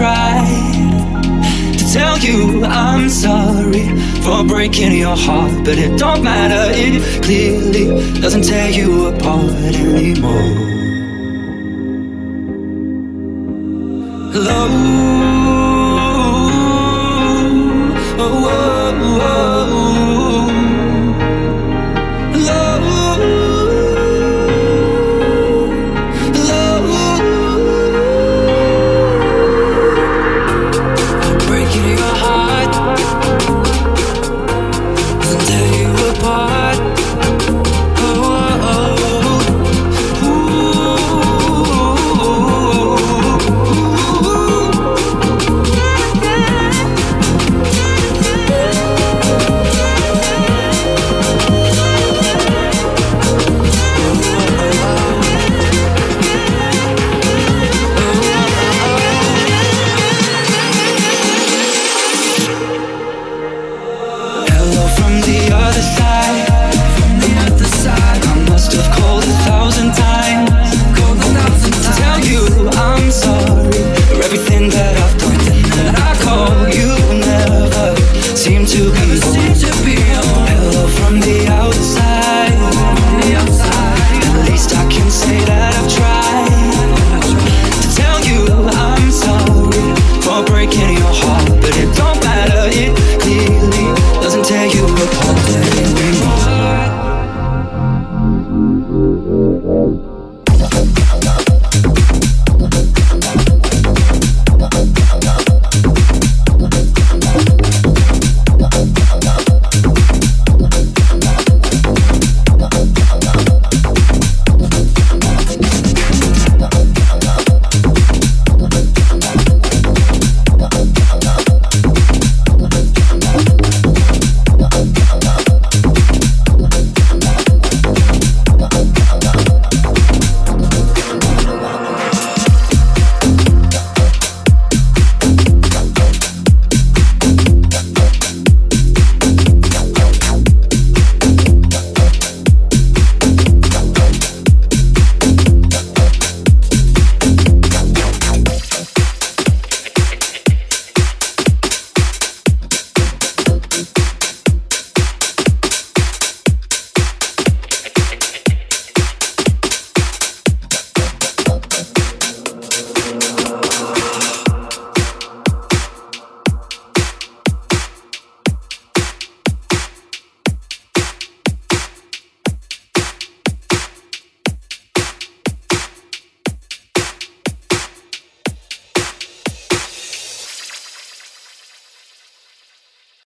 tried to tell you I'm sorry for breaking your heart, but it don't matter. It clearly doesn't tear you apart anymore.